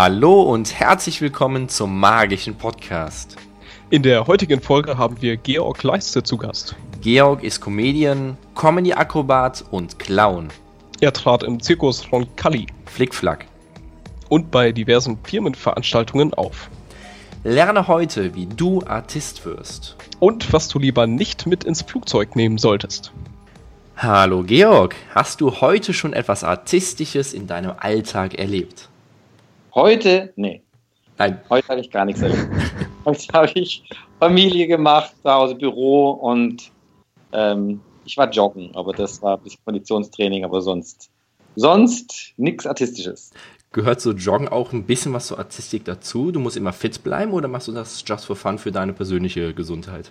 Hallo und herzlich willkommen zum magischen Podcast. In der heutigen Folge haben wir Georg Leiste zu Gast. Georg ist Comedian, Comedy-Akrobat und Clown. Er trat im Zirkus von Kalli Flickflack. und bei diversen Firmenveranstaltungen auf. Lerne heute, wie du Artist wirst. Und was du lieber nicht mit ins Flugzeug nehmen solltest. Hallo Georg, hast du heute schon etwas Artistisches in deinem Alltag erlebt? Heute, nee, Nein, heute habe ich gar nichts erlebt. heute habe ich Familie gemacht, zu Hause Büro und ähm, ich war joggen, aber das war ein bisschen Konditionstraining, aber sonst, sonst nichts Artistisches. gehört so Joggen auch ein bisschen was zur Artistik dazu? Du musst immer fit bleiben oder machst du das just for fun für deine persönliche Gesundheit?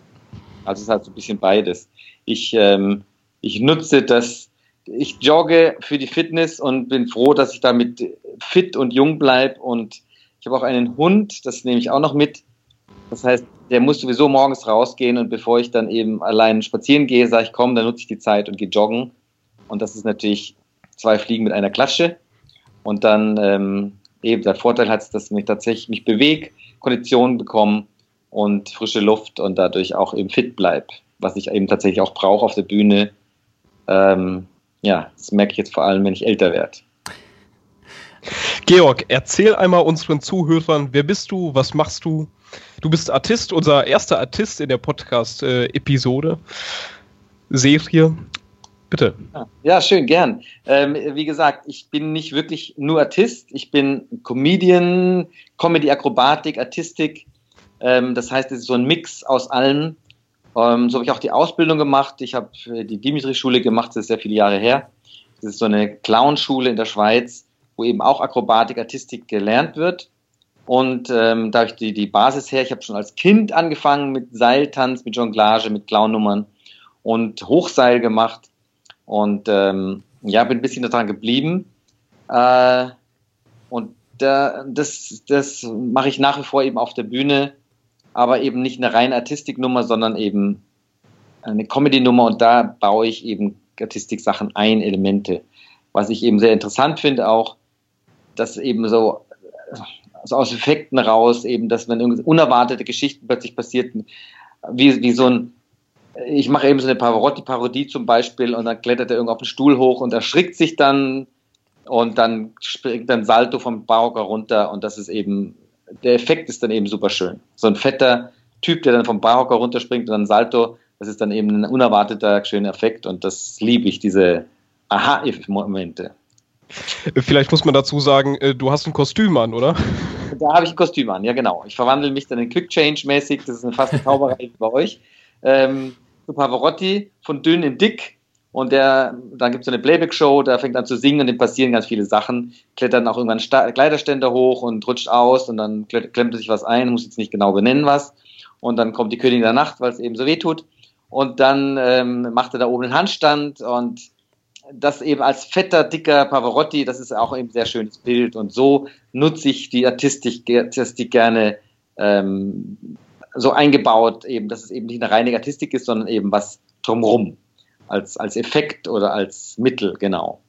Also es ist halt so ein bisschen beides. Ich, ähm, ich nutze das, ich jogge für die Fitness und bin froh, dass ich damit fit und jung bleibe. Und ich habe auch einen Hund, das nehme ich auch noch mit. Das heißt, der muss sowieso morgens rausgehen und bevor ich dann eben allein spazieren gehe, sage ich, komm, dann nutze ich die Zeit und gehe joggen. Und das ist natürlich zwei Fliegen mit einer Klatsche. Und dann ähm, eben der Vorteil hat es, dass ich tatsächlich mich bewege, Konditionen bekomme und frische Luft und dadurch auch eben fit bleibe, was ich eben tatsächlich auch brauche auf der Bühne. Ähm, ja, das merke ich jetzt vor allem, wenn ich älter werde. Georg, erzähl einmal unseren Zuhörern, wer bist du, was machst du? Du bist Artist, unser erster Artist in der Podcast-Episode. Serie. Bitte. Ja, schön, gern. Ähm, wie gesagt, ich bin nicht wirklich nur Artist, ich bin Comedian, Comedy, Akrobatik, Artistik. Ähm, das heißt, es ist so ein Mix aus allem. Ähm, so habe ich auch die Ausbildung gemacht. Ich habe äh, die Dimitri-Schule gemacht, das ist sehr viele Jahre her. Das ist so eine Clownschule in der Schweiz, wo eben auch Akrobatik, Artistik gelernt wird. Und ähm, da habe ich die, die Basis her. Ich habe schon als Kind angefangen mit Seiltanz, mit Jonglage, mit Clownnummern und Hochseil gemacht. Und ähm, ja, bin ein bisschen daran geblieben. Äh, und da, das, das mache ich nach wie vor eben auf der Bühne, aber eben nicht eine reine Artistiknummer, sondern eben eine Comedy-Nummer und da baue ich eben Artistik-Sachen ein, Elemente. Was ich eben sehr interessant finde auch, dass eben so, so aus Effekten raus, eben, dass wenn unerwartete Geschichten plötzlich passiert, wie, wie so ein, ich mache eben so eine Pavarotti-Parodie zum Beispiel und dann klettert er irgendwo auf den Stuhl hoch und erschrickt sich dann und dann springt dann Salto vom Barocker runter und das ist eben, der Effekt ist dann eben super schön. So ein fetter Typ, der dann vom Barocker runterspringt und dann Salto, das ist dann eben ein unerwarteter, schöner Effekt und das liebe ich, diese Aha-Momente. Vielleicht muss man dazu sagen, äh, du hast ein Kostüm an, oder? Da habe ich ein Kostüm an, ja genau. Ich verwandle mich dann in Quick Change mäßig, das ist eine fast Zauberei bei euch. Ähm, zu Pavarotti von dünn in dick und der, dann gibt es so eine Playback-Show, der fängt an zu singen und dem passieren ganz viele Sachen, klettert dann auch irgendwann Sta Kleiderständer hoch und rutscht aus und dann klemmt er sich was ein, muss jetzt nicht genau benennen was. Und dann kommt die Königin der Nacht, weil es eben so weh tut und dann ähm, macht er da oben einen Handstand und das eben als fetter, dicker Pavarotti, das ist auch eben ein sehr schönes Bild. Und so nutze ich die Artistik, Artistik gerne ähm, so eingebaut, eben, dass es eben nicht eine reine Artistik ist, sondern eben was drumherum. Als, als Effekt oder als Mittel, genau.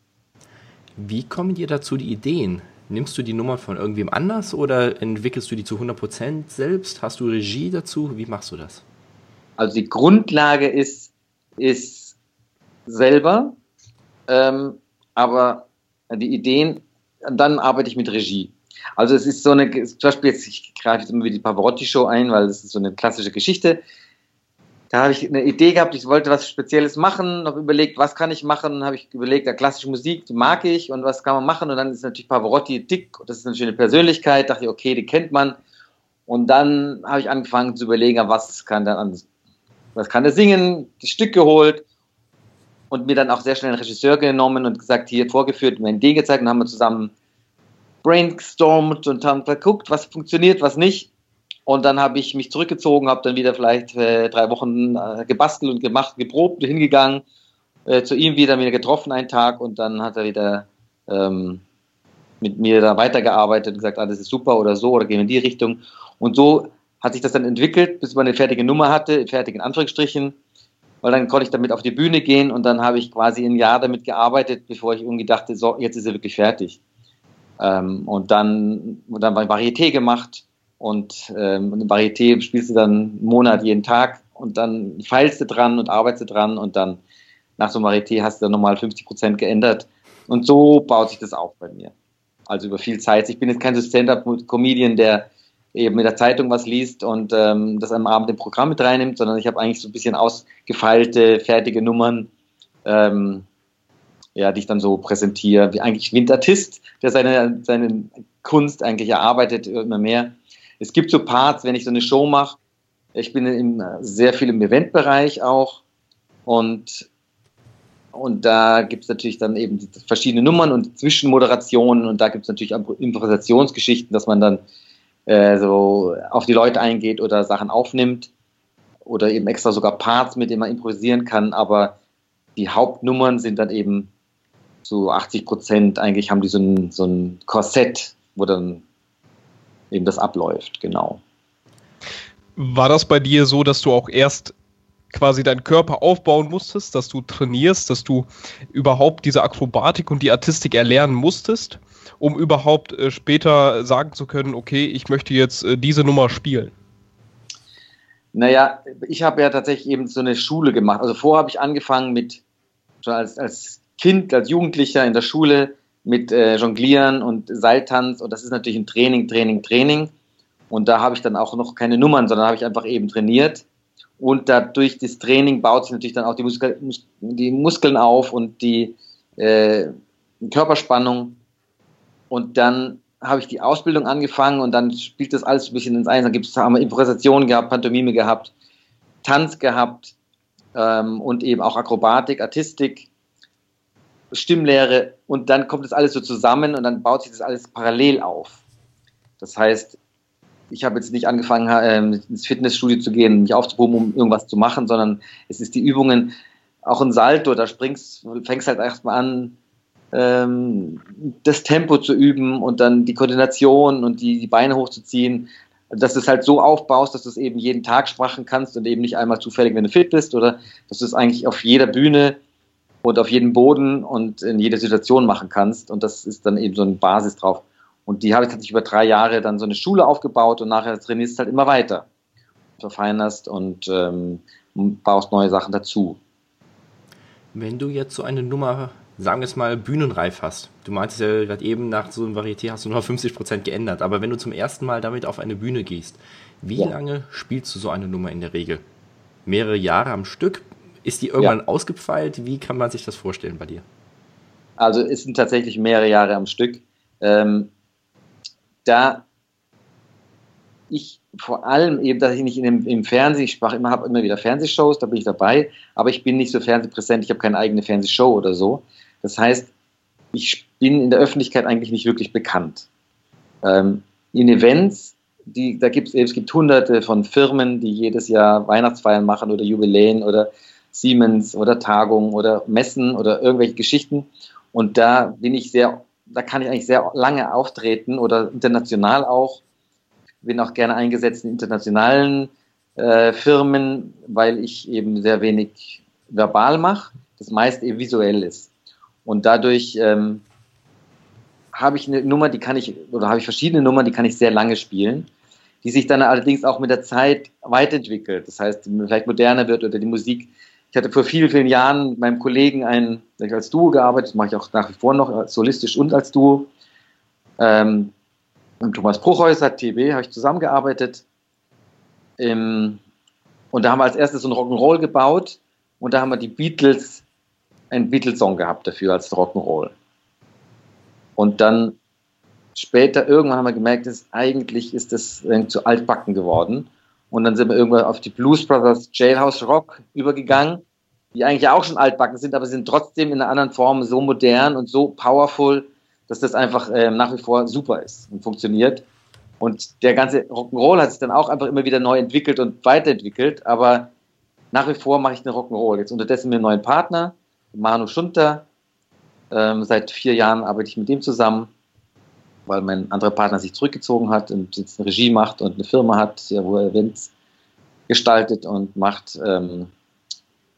Wie kommen dir dazu die Ideen? Nimmst du die Nummer von irgendwem anders oder entwickelst du die zu 100% selbst? Hast du Regie dazu? Wie machst du das? Also die Grundlage ist, ist selber, ähm, aber die Ideen, dann arbeite ich mit Regie. Also es ist so eine, zum Beispiel jetzt, ich greife jetzt immer wieder die Pavarotti-Show ein, weil das ist so eine klassische Geschichte. Da habe ich eine Idee gehabt, ich wollte was Spezielles machen, habe überlegt, was kann ich machen, habe ich überlegt, ja, klassische Musik, die mag ich und was kann man machen. Und dann ist natürlich Pavarotti dick, das ist eine schöne Persönlichkeit, dachte ich, okay, die kennt man. Und dann habe ich angefangen zu überlegen, was kann anders, was kann der singen, das Stück geholt und mir dann auch sehr schnell einen Regisseur genommen und gesagt, hier vorgeführt, mir eine Idee gezeigt und haben wir zusammen brainstormt und haben geguckt, was funktioniert, was nicht. Und dann habe ich mich zurückgezogen, habe dann wieder vielleicht äh, drei Wochen äh, gebastelt und gemacht, geprobt, hingegangen, äh, zu ihm wieder wieder getroffen einen Tag und dann hat er wieder ähm, mit mir da weitergearbeitet und gesagt, ah, das ist super oder so oder gehen wir in die Richtung. Und so hat sich das dann entwickelt, bis man eine fertige Nummer hatte, fertig in Anführungsstrichen, weil dann konnte ich damit auf die Bühne gehen und dann habe ich quasi ein Jahr damit gearbeitet, bevor ich irgendwie dachte, so, jetzt ist er wirklich fertig. Ähm, und dann, und dann Varieté gemacht und ähm, eine Varieté spielst du dann einen Monat jeden Tag und dann feilst du dran und arbeitest dran und dann nach so einem Varieté hast du dann nochmal 50 Prozent geändert. Und so baut sich das auf bei mir. Also über viel Zeit. Ich bin jetzt kein Stand-up-Comedian, der eben mit der Zeitung was liest und ähm, das am Abend im Programm mit reinnimmt, sondern ich habe eigentlich so ein bisschen ausgefeilte, fertige Nummern, ähm, ja, die ich dann so präsentiere, wie eigentlich wie ein Artist, der seine, seine Kunst eigentlich erarbeitet, immer mehr. Es gibt so Parts, wenn ich so eine Show mache, ich bin im, sehr viel im Eventbereich auch und und da gibt es natürlich dann eben verschiedene Nummern und Zwischenmoderationen und da gibt es natürlich Improvisationsgeschichten, dass man dann äh, so auf die Leute eingeht oder Sachen aufnimmt oder eben extra sogar Parts, mit denen man improvisieren kann, aber die Hauptnummern sind dann eben zu 80 Prozent, eigentlich haben die so ein, so ein Korsett, wo dann eben das abläuft, genau. War das bei dir so, dass du auch erst quasi deinen Körper aufbauen musstest, dass du trainierst, dass du überhaupt diese Akrobatik und die Artistik erlernen musstest, um überhaupt äh, später sagen zu können, okay, ich möchte jetzt äh, diese Nummer spielen? Naja, ich habe ja tatsächlich eben so eine Schule gemacht. Also vorher habe ich angefangen mit, schon als, als Kind, als Jugendlicher in der Schule mit äh, Jonglieren und Seiltanz und das ist natürlich ein Training, Training, Training. Und da habe ich dann auch noch keine Nummern, sondern habe ich einfach eben trainiert und dadurch das Training baut sich natürlich dann auch die, Muskel, die Muskeln auf und die äh, Körperspannung. Und dann habe ich die Ausbildung angefangen und dann spielt das alles ein bisschen ins Eins. Dann gibt's, haben wir Improvisation gehabt, Pantomime gehabt, Tanz gehabt ähm, und eben auch Akrobatik, Artistik, Stimmlehre. Und dann kommt das alles so zusammen und dann baut sich das alles parallel auf. Das heißt, ich habe jetzt nicht angefangen, ähm, ins Fitnessstudio zu gehen, mich aufzuproben, um irgendwas zu machen, sondern es ist die Übungen, auch ein Salto, da springst, fängst halt erstmal an, ähm, das Tempo zu üben und dann die Koordination und die, die Beine hochzuziehen, dass du es halt so aufbaust, dass du es eben jeden Tag sprachen kannst und eben nicht einmal zufällig, wenn du fit bist, oder dass du es eigentlich auf jeder Bühne und auf jedem Boden und in jeder Situation machen kannst. Und das ist dann eben so eine Basis drauf. Und die habe ich tatsächlich über drei Jahre dann so eine Schule aufgebaut und nachher trainierst du halt immer weiter. Verfeinerst und ähm, baust neue Sachen dazu. Wenn du jetzt so eine Nummer, sagen wir es mal, bühnenreif hast, du meintest ja gerade eben, nach so einem Varieté hast du nur 50% geändert, aber wenn du zum ersten Mal damit auf eine Bühne gehst, wie ja. lange spielst du so eine Nummer in der Regel? Mehrere Jahre am Stück? Ist die irgendwann ja. ausgepfeilt? Wie kann man sich das vorstellen bei dir? Also es sind tatsächlich mehrere Jahre am Stück. Ähm, da ich vor allem eben, dass ich nicht in dem, im Fernsehen, ich mache immer, habe immer wieder Fernsehshows, da bin ich dabei, aber ich bin nicht so fernsehpräsent, ich habe keine eigene Fernsehshow oder so. Das heißt, ich bin in der Öffentlichkeit eigentlich nicht wirklich bekannt. Ähm, in Events, die, da gibt's, es gibt hunderte von Firmen, die jedes Jahr Weihnachtsfeiern machen oder Jubiläen oder Siemens oder Tagungen oder Messen oder irgendwelche Geschichten. Und da bin ich sehr da kann ich eigentlich sehr lange auftreten oder international auch. Bin auch gerne eingesetzt in internationalen äh, Firmen, weil ich eben sehr wenig verbal mache, das meist eben visuell ist. Und dadurch ähm, habe ich eine Nummer, die kann ich, oder habe ich verschiedene Nummern, die kann ich sehr lange spielen, die sich dann allerdings auch mit der Zeit weiterentwickelt. Das heißt, vielleicht moderner wird oder die Musik ich hatte vor vielen, vielen Jahren mit meinem Kollegen ein, als Duo gearbeitet, mache ich auch nach wie vor noch solistisch und als Duo. Ähm, mit Thomas Bruchhäuser, TB, habe ich zusammengearbeitet. Ähm, und da haben wir als erstes so ein Rock'n'Roll gebaut und da haben wir die Beatles, einen Beatles-Song gehabt dafür als Rock'n'Roll. Und dann später, irgendwann haben wir gemerkt, dass eigentlich ist das zu altbacken geworden. Und dann sind wir irgendwann auf die Blues Brothers Jailhouse Rock übergegangen, die eigentlich auch schon altbacken sind, aber sind trotzdem in einer anderen Form so modern und so powerful, dass das einfach äh, nach wie vor super ist und funktioniert. Und der ganze Rock'n'Roll hat sich dann auch einfach immer wieder neu entwickelt und weiterentwickelt, aber nach wie vor mache ich den Rock'n'Roll. Jetzt unterdessen mit einem neuen Partner, Manu Schunter. Ähm, seit vier Jahren arbeite ich mit dem zusammen weil mein anderer Partner sich zurückgezogen hat und jetzt eine Regie macht und eine Firma hat, wo er Events gestaltet und macht. Ähm,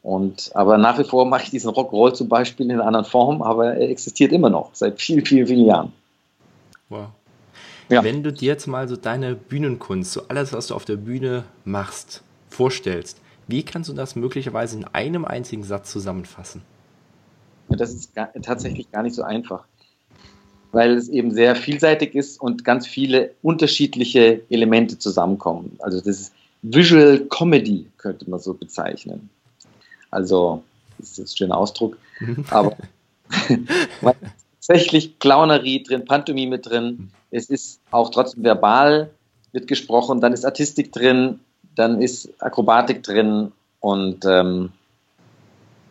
und, aber nach wie vor mache ich diesen Rock'n'Roll zum Beispiel in einer anderen Form, aber er existiert immer noch, seit vielen, vielen, vielen Jahren. Wow. Ja. Wenn du dir jetzt mal so deine Bühnenkunst, so alles, was du auf der Bühne machst, vorstellst, wie kannst du das möglicherweise in einem einzigen Satz zusammenfassen? Das ist gar, tatsächlich gar nicht so einfach, weil es eben sehr vielseitig ist und ganz viele unterschiedliche Elemente zusammenkommen. Also das ist Visual Comedy, könnte man so bezeichnen. Also, das ist ein schöner Ausdruck, aber tatsächlich Clownerie drin, Pantomime drin. Es ist auch trotzdem verbal, wird gesprochen, dann ist Artistik drin, dann ist Akrobatik drin und ähm,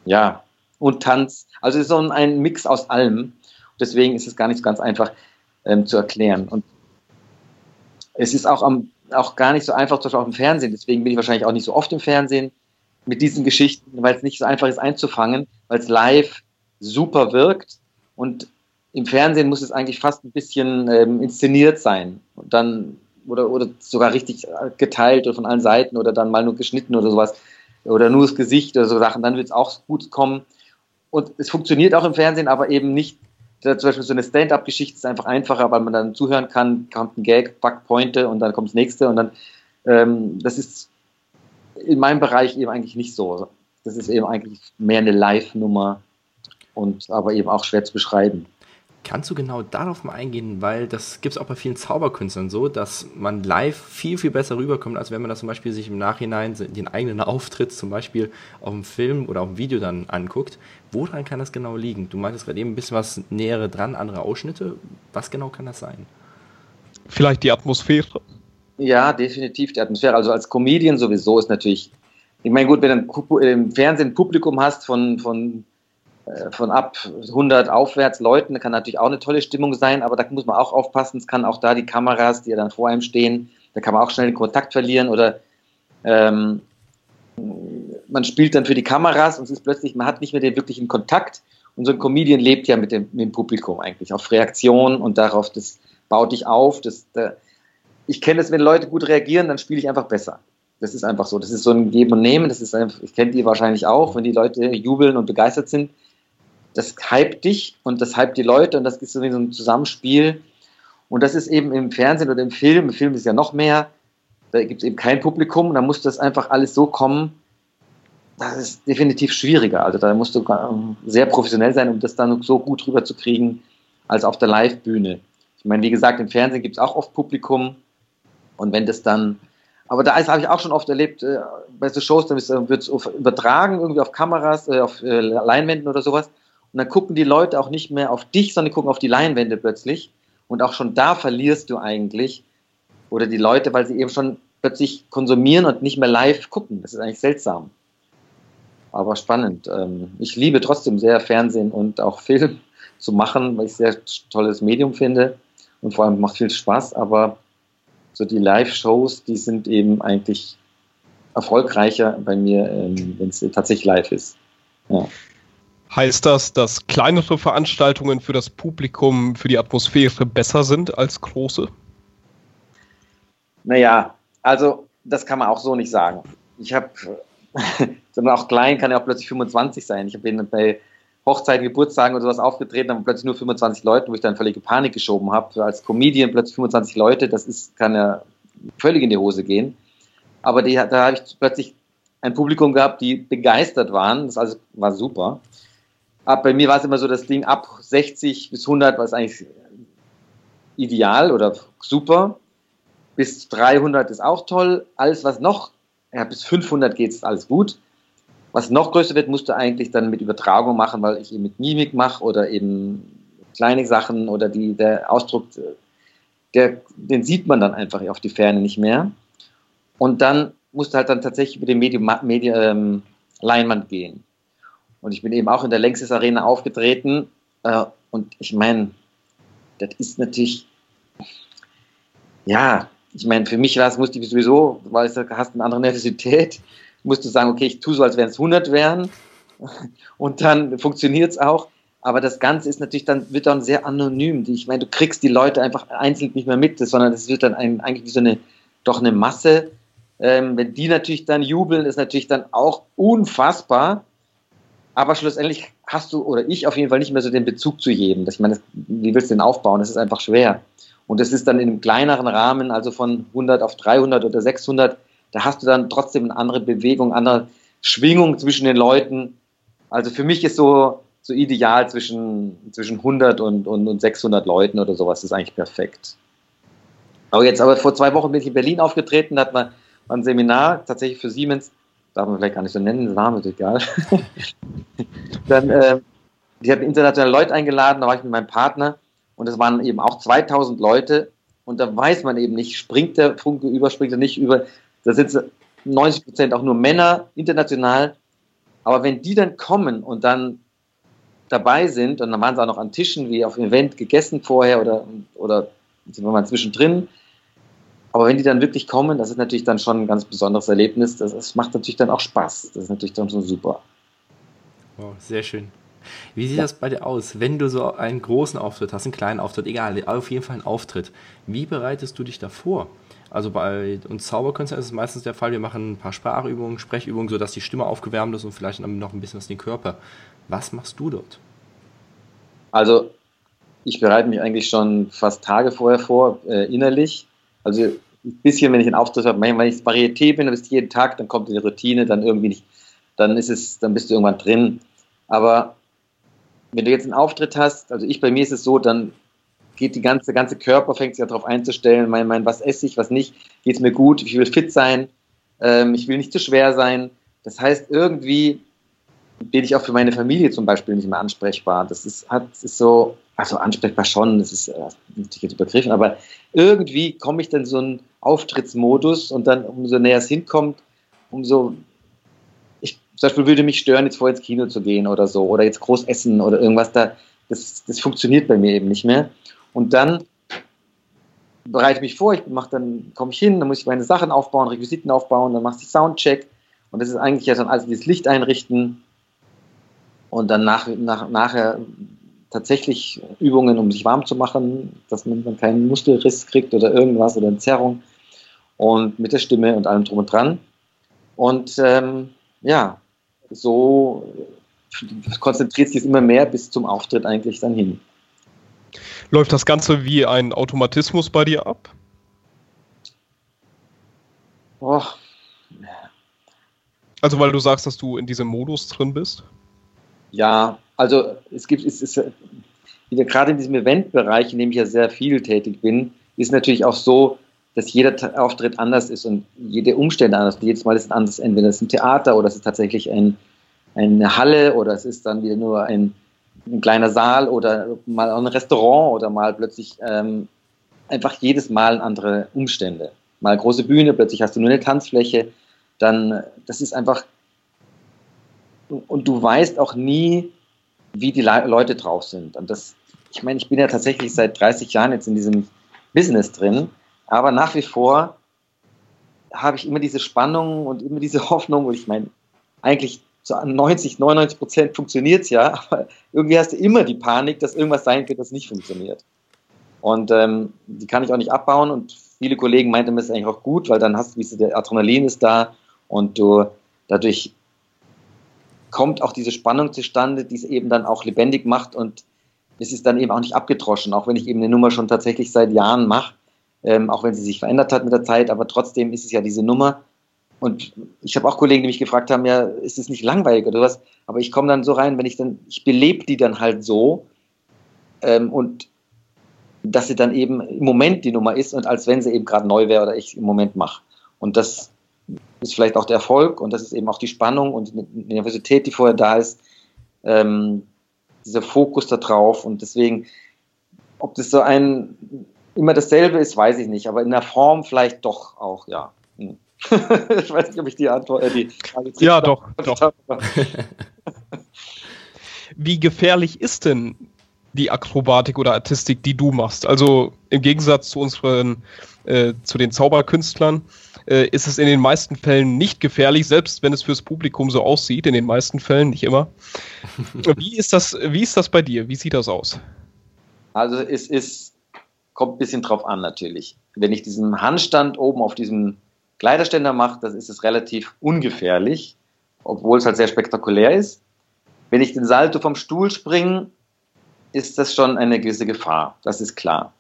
ja, und Tanz. Also es ist so ein Mix aus allem. Deswegen ist es gar nicht so ganz einfach ähm, zu erklären. Und es ist auch, am, auch gar nicht so einfach, zum Beispiel auch im Fernsehen. Deswegen bin ich wahrscheinlich auch nicht so oft im Fernsehen mit diesen Geschichten, weil es nicht so einfach ist einzufangen, weil es live super wirkt. Und im Fernsehen muss es eigentlich fast ein bisschen ähm, inszeniert sein. Und dann oder, oder sogar richtig geteilt oder von allen Seiten oder dann mal nur geschnitten oder sowas oder nur das Gesicht oder so Sachen, dann wird es auch gut kommen. Und es funktioniert auch im Fernsehen, aber eben nicht. Zum Beispiel so eine Stand-up-Geschichte ist einfach einfacher, weil man dann zuhören kann, kommt ein Gag, Backpointe und dann kommt das nächste und dann, ähm, das ist in meinem Bereich eben eigentlich nicht so. Das ist eben eigentlich mehr eine Live-Nummer und aber eben auch schwer zu beschreiben. Kannst du genau darauf mal eingehen, weil das gibt es auch bei vielen Zauberkünstlern so, dass man live viel, viel besser rüberkommt, als wenn man das zum Beispiel sich im Nachhinein den eigenen Auftritt zum Beispiel auf dem Film oder auf dem Video dann anguckt. Woran kann das genau liegen? Du meintest gerade eben ein bisschen was Nähere dran, andere Ausschnitte. Was genau kann das sein? Vielleicht die Atmosphäre. Ja, definitiv die Atmosphäre. Also als Comedian sowieso ist natürlich, ich meine, gut, wenn du im Fernsehen ein Publikum hast von, von äh, von ab 100 aufwärts Leuten, kann natürlich auch eine tolle Stimmung sein, aber da muss man auch aufpassen. Es kann auch da die Kameras, die ja dann vor einem stehen, da kann man auch schnell den Kontakt verlieren oder ähm, man spielt dann für die Kameras und es ist plötzlich, man hat nicht mehr den wirklichen Kontakt. Und so ein Comedian lebt ja mit dem, mit dem Publikum eigentlich, auf Reaktion und darauf, das baut dich auf. Das, da, ich kenne es, wenn Leute gut reagieren, dann spiele ich einfach besser. Das ist einfach so. Das ist so ein Geben und Nehmen. Das ist einfach, ich kenne die wahrscheinlich auch, wenn die Leute jubeln und begeistert sind, das hypt dich und das hypt die Leute und das ist so wie so ein Zusammenspiel. Und das ist eben im Fernsehen oder im Film, im Film ist ja noch mehr, da gibt es eben kein Publikum und da muss das einfach alles so kommen, das ist definitiv schwieriger. Also da musst du ähm, sehr professionell sein, um das dann so gut rüberzukriegen als auf der Live-Bühne. Ich meine, wie gesagt, im Fernsehen gibt es auch oft Publikum und wenn das dann, aber da habe ich auch schon oft erlebt, äh, bei so Shows, da wird es übertragen, irgendwie auf Kameras, äh, auf äh, Leinwänden oder sowas und dann gucken die Leute auch nicht mehr auf dich, sondern gucken auf die Leinwände plötzlich. Und auch schon da verlierst du eigentlich, oder die Leute, weil sie eben schon plötzlich konsumieren und nicht mehr live gucken. Das ist eigentlich seltsam. Aber spannend. Ähm, ich liebe trotzdem sehr Fernsehen und auch Film zu machen, weil ich sehr tolles Medium finde. Und vor allem macht viel Spaß. Aber so die Live-Shows, die sind eben eigentlich erfolgreicher bei mir, ähm, wenn es tatsächlich live ist. Ja. Heißt das, dass kleinere Veranstaltungen für das Publikum, für die Atmosphäre besser sind als große? Naja, also das kann man auch so nicht sagen. Ich habe, sondern auch klein kann ja auch plötzlich 25 sein. Ich habe bei Hochzeiten, Geburtstagen oder sowas aufgetreten, aber plötzlich nur 25 Leute, wo ich dann völlige Panik geschoben habe. Als Comedian plötzlich 25 Leute, das ist, kann ja völlig in die Hose gehen. Aber die, da habe ich plötzlich ein Publikum gehabt, die begeistert waren. Das also war super ab, bei mir war es immer so das Ding ab 60 bis 100 war es eigentlich ideal oder super. Bis 300 ist auch toll. Alles, was noch, ja, bis 500 geht, ist alles gut. Was noch größer wird, musst du eigentlich dann mit Übertragung machen, weil ich eben mit Mimik mache oder eben kleine Sachen oder die, der Ausdruck, der, den sieht man dann einfach auf die Ferne nicht mehr. Und dann musst du halt dann tatsächlich über den Medium, Medium ähm, Leinwand gehen. Und ich bin eben auch in der Längstes Arena aufgetreten. Äh, und ich meine, das ist natürlich, ja, ich meine, für mich war es, musste ich sowieso, weil du hast eine andere Nervosität, musst du sagen, okay, ich tue so, als wären es 100 wären. Und dann funktioniert es auch. Aber das Ganze ist natürlich dann, wird dann sehr anonym. Ich meine, du kriegst die Leute einfach einzeln nicht mehr mit, sondern es wird dann ein, eigentlich wie so eine, doch eine Masse. Ähm, wenn die natürlich dann jubeln, ist natürlich dann auch unfassbar. Aber schlussendlich hast du, oder ich auf jeden Fall nicht mehr so den Bezug zu jedem. Ich meine, wie willst du den aufbauen? Das ist einfach schwer. Und das ist dann in einem kleineren Rahmen, also von 100 auf 300 oder 600, da hast du dann trotzdem eine andere Bewegung, andere Schwingung zwischen den Leuten. Also für mich ist so, so ideal zwischen, zwischen 100 und, und, und 600 Leuten oder sowas, das ist eigentlich perfekt. Aber jetzt, aber vor zwei Wochen bin ich in Berlin aufgetreten, da hat man ein Seminar tatsächlich für Siemens, darf man vielleicht gar nicht so nennen, der Name ist egal. dann, äh, die hatten internationale Leute eingeladen, da war ich mit meinem Partner und es waren eben auch 2000 Leute und da weiß man eben nicht, springt der Funke über, springt er nicht über. Da sitzen 90 Prozent auch nur Männer, international. Aber wenn die dann kommen und dann dabei sind, und dann waren sie auch noch an Tischen wie auf dem Event gegessen vorher oder, oder sind wir mal zwischendrin, aber wenn die dann wirklich kommen, das ist natürlich dann schon ein ganz besonderes Erlebnis. Das, das macht natürlich dann auch Spaß. Das ist natürlich dann schon super. Wow, sehr schön. Wie sieht ja. das bei dir aus, wenn du so einen großen Auftritt hast, einen kleinen Auftritt, egal, auf jeden Fall einen Auftritt. Wie bereitest du dich davor? Also bei uns Zauberkünstlern ist es meistens der Fall, wir machen ein paar Sprachübungen, Sprechübungen, sodass die Stimme aufgewärmt ist und vielleicht noch ein bisschen was den Körper. Was machst du dort? Also ich bereite mich eigentlich schon fast Tage vorher vor, äh, innerlich. Also ein bisschen, wenn ich einen Auftritt habe, wenn ich Varieté bin, dann bist du jeden Tag, dann kommt die Routine, dann irgendwie nicht, dann ist es, dann bist du irgendwann drin. Aber wenn du jetzt einen Auftritt hast, also ich bei mir ist es so, dann geht die ganze, ganze Körper, fängt sich ja darauf einzustellen, mein, mein, was esse ich, was nicht, geht es mir gut, ich will fit sein, ähm, ich will nicht zu schwer sein. Das heißt, irgendwie bin ich auch für meine Familie zum Beispiel nicht mehr ansprechbar. Das ist, hat, ist so, also ansprechbar schon, das ist äh, natürlich jetzt übergriffen, aber irgendwie komme ich dann so einen Auftrittsmodus und dann, umso näher es hinkommt, umso, zum Beispiel würde mich stören, jetzt vor ins Kino zu gehen oder so, oder jetzt groß essen oder irgendwas, da, das, das funktioniert bei mir eben nicht mehr. Und dann bereite ich mich vor, ich mache dann, komme ich hin, dann muss ich meine Sachen aufbauen, Requisiten aufbauen, dann machst du Soundcheck und das ist eigentlich ja dann alles dieses Licht einrichten und dann nach, nach, nachher tatsächlich Übungen, um sich warm zu machen, dass man keinen Muskelriss kriegt oder irgendwas oder eine Zerrung und mit der Stimme und allem drum und dran. Und ähm, ja, so konzentriert sich es immer mehr bis zum Auftritt eigentlich dann hin. Läuft das Ganze wie ein Automatismus bei dir ab? Oh. Also weil du sagst, dass du in diesem Modus drin bist? Ja, also es gibt, es ist wieder gerade in diesem Eventbereich, in dem ich ja sehr viel tätig bin, ist natürlich auch so, dass jeder Auftritt anders ist und jede Umstände anders. Und jedes Mal ist es anders. Entweder es ist ein Theater oder es ist tatsächlich ein, eine Halle oder es ist dann wieder nur ein, ein kleiner Saal oder mal ein Restaurant oder mal plötzlich ähm, einfach jedes Mal andere Umstände. Mal große Bühne, plötzlich hast du nur eine Tanzfläche. Dann, das ist einfach und du weißt auch nie, wie die Le Leute drauf sind. Und das, ich meine, ich bin ja tatsächlich seit 30 Jahren jetzt in diesem Business drin, aber nach wie vor habe ich immer diese Spannung und immer diese Hoffnung, und ich meine, eigentlich zu 90, 99 Prozent funktioniert es ja, aber irgendwie hast du immer die Panik, dass irgendwas sein könnte, das nicht funktioniert. Und ähm, die kann ich auch nicht abbauen. Und viele Kollegen meinten, das ist eigentlich auch gut, weil dann hast du, wie der Adrenalin ist da. Und du dadurch kommt auch diese Spannung zustande, die es eben dann auch lebendig macht. Und es ist dann eben auch nicht abgedroschen, auch wenn ich eben eine Nummer schon tatsächlich seit Jahren mache, ähm, auch wenn sie sich verändert hat mit der Zeit, aber trotzdem ist es ja diese Nummer. Und ich habe auch Kollegen, die mich gefragt haben, ja, ist es nicht langweilig oder was? Aber ich komme dann so rein, wenn ich dann, ich belebe die dann halt so ähm, und dass sie dann eben im Moment die Nummer ist und als wenn sie eben gerade neu wäre oder ich im Moment mache. Und das ist vielleicht auch der Erfolg und das ist eben auch die Spannung und die Nervosität, die vorher da ist, ähm, dieser Fokus da drauf und deswegen, ob das so ein immer dasselbe ist, weiß ich nicht, aber in der Form vielleicht doch auch, ja. Hm. ich weiß nicht, ob ich die Antwort, äh, die Frage Ja, doch, doch. Wie gefährlich ist denn die Akrobatik oder Artistik, die du machst? Also im Gegensatz zu unseren, äh, zu den Zauberkünstlern, äh, ist es in den meisten Fällen nicht gefährlich, selbst wenn es fürs Publikum so aussieht, in den meisten Fällen, nicht immer. wie, ist das, wie ist das bei dir? Wie sieht das aus? Also es ist, kommt ein bisschen drauf an natürlich. Wenn ich diesen Handstand oben auf diesem Kleiderständer mache, dann ist es relativ ungefährlich, obwohl es halt sehr spektakulär ist. Wenn ich den Salto vom Stuhl springe, ist das schon eine gewisse Gefahr, das ist klar.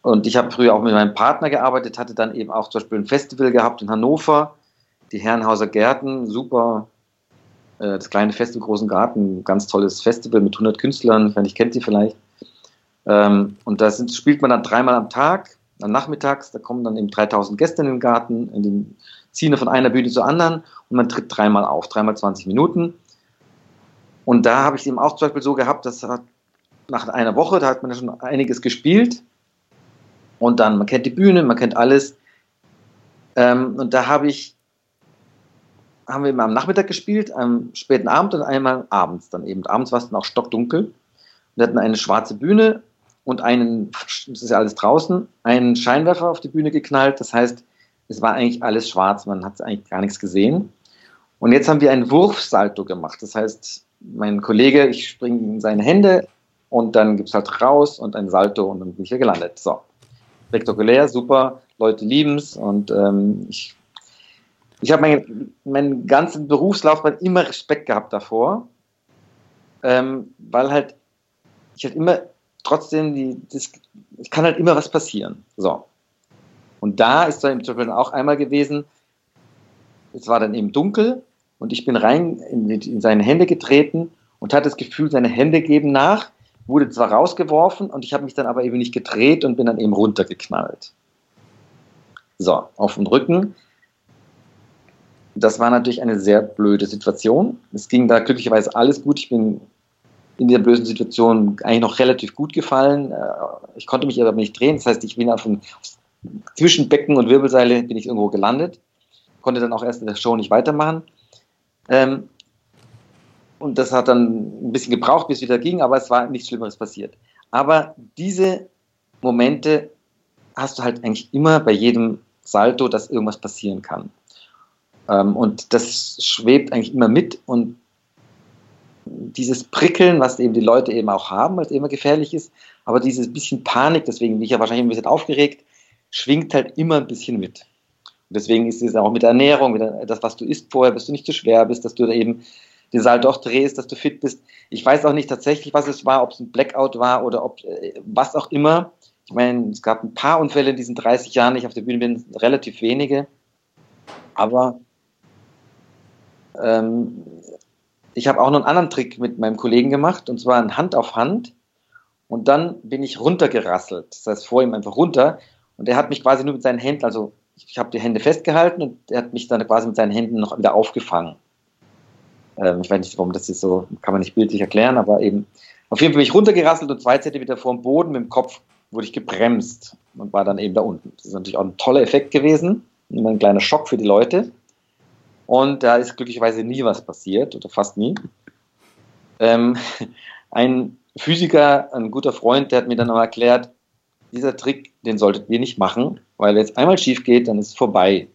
und ich habe früher auch mit meinem Partner gearbeitet, hatte dann eben auch zum Beispiel ein Festival gehabt in Hannover, die Herrenhauser Gärten, super, äh, das kleine Fest im großen Garten, ganz tolles Festival mit 100 Künstlern, ich kennt sie vielleicht. Ähm, und da spielt man dann dreimal am Tag, dann nachmittags, da kommen dann eben 3000 Gäste in den Garten, in den, ziehen von einer Bühne zur anderen und man tritt dreimal auf, dreimal 20 Minuten. Und da habe ich es eben auch zum Beispiel so gehabt, dass nach einer Woche, da hat man ja schon einiges gespielt. Und dann, man kennt die Bühne, man kennt alles. Ähm, und da habe ich, haben wir immer am Nachmittag gespielt, am späten Abend und einmal abends dann eben. Abends war es dann auch stockdunkel. Wir hatten eine schwarze Bühne und einen, das ist ja alles draußen, einen Scheinwerfer auf die Bühne geknallt. Das heißt, es war eigentlich alles schwarz, man hat eigentlich gar nichts gesehen. Und jetzt haben wir einen Wurfsalto gemacht. Das heißt, mein Kollege, ich springe in seine Hände und dann gibt es halt raus und ein Salto und dann bin ich hier gelandet. So. Spektakulär, super, Leute lieben es und ähm, ich, ich habe meinen, meinen ganzen Berufslaufbahn immer Respekt gehabt davor, ähm, weil halt ich halt immer trotzdem die, das, es kann halt immer was passieren. So. Und da ist dann zum Beispiel auch einmal gewesen, es war dann eben dunkel und ich bin rein in, in seine Hände getreten und hatte das Gefühl, seine Hände geben nach, wurde zwar rausgeworfen und ich habe mich dann aber eben nicht gedreht und bin dann eben runtergeknallt. So, auf den Rücken. Das war natürlich eine sehr blöde Situation. Es ging da glücklicherweise alles gut. Ich bin in dieser bösen Situation eigentlich noch relativ gut gefallen. Äh, ich konnte mich aber nicht drehen. Das heißt, ich bin auf dem, zwischen Becken und Wirbelseile bin ich irgendwo gelandet. Konnte dann auch erst in der Show nicht weitermachen. Ähm, und das hat dann ein bisschen gebraucht, bis es wieder ging, aber es war nichts Schlimmeres passiert. Aber diese Momente hast du halt eigentlich immer bei jedem Salto, dass irgendwas passieren kann. Ähm, und das schwebt eigentlich immer mit und dieses Prickeln, was eben die Leute eben auch haben, weil es immer gefährlich ist, aber dieses bisschen Panik, deswegen bin ich ja wahrscheinlich ein bisschen aufgeregt, schwingt halt immer ein bisschen mit. Und deswegen ist es auch mit der Ernährung, mit das, was du isst vorher, dass du nicht zu schwer bist, dass du da eben den Saal doch drehst, dass du fit bist. Ich weiß auch nicht tatsächlich, was es war, ob es ein Blackout war oder ob äh, was auch immer. Ich meine, es gab ein paar Unfälle in diesen 30 Jahren, die ich auf der Bühne bin, relativ wenige. Aber ähm, ich habe auch noch einen anderen Trick mit meinem Kollegen gemacht, und zwar ein Hand auf Hand. Und dann bin ich runtergerasselt. Das heißt, vor ihm einfach runter. Und er hat mich quasi nur mit seinen Händen, also ich habe die Hände festgehalten und er hat mich dann quasi mit seinen Händen noch wieder aufgefangen. Ähm, ich weiß nicht, warum das ist so, kann man nicht bildlich erklären, aber eben auf jeden Fall bin ich runtergerasselt und zwei Zentimeter vor dem Boden mit dem Kopf wurde ich gebremst und war dann eben da unten. Das ist natürlich auch ein toller Effekt gewesen, immer ein kleiner Schock für die Leute. Und da ist glücklicherweise nie was passiert oder fast nie. Ähm, ein Physiker, ein guter Freund, der hat mir dann noch erklärt, dieser Trick, den solltet ihr nicht machen, weil wenn es einmal schief geht, dann ist es vorbei.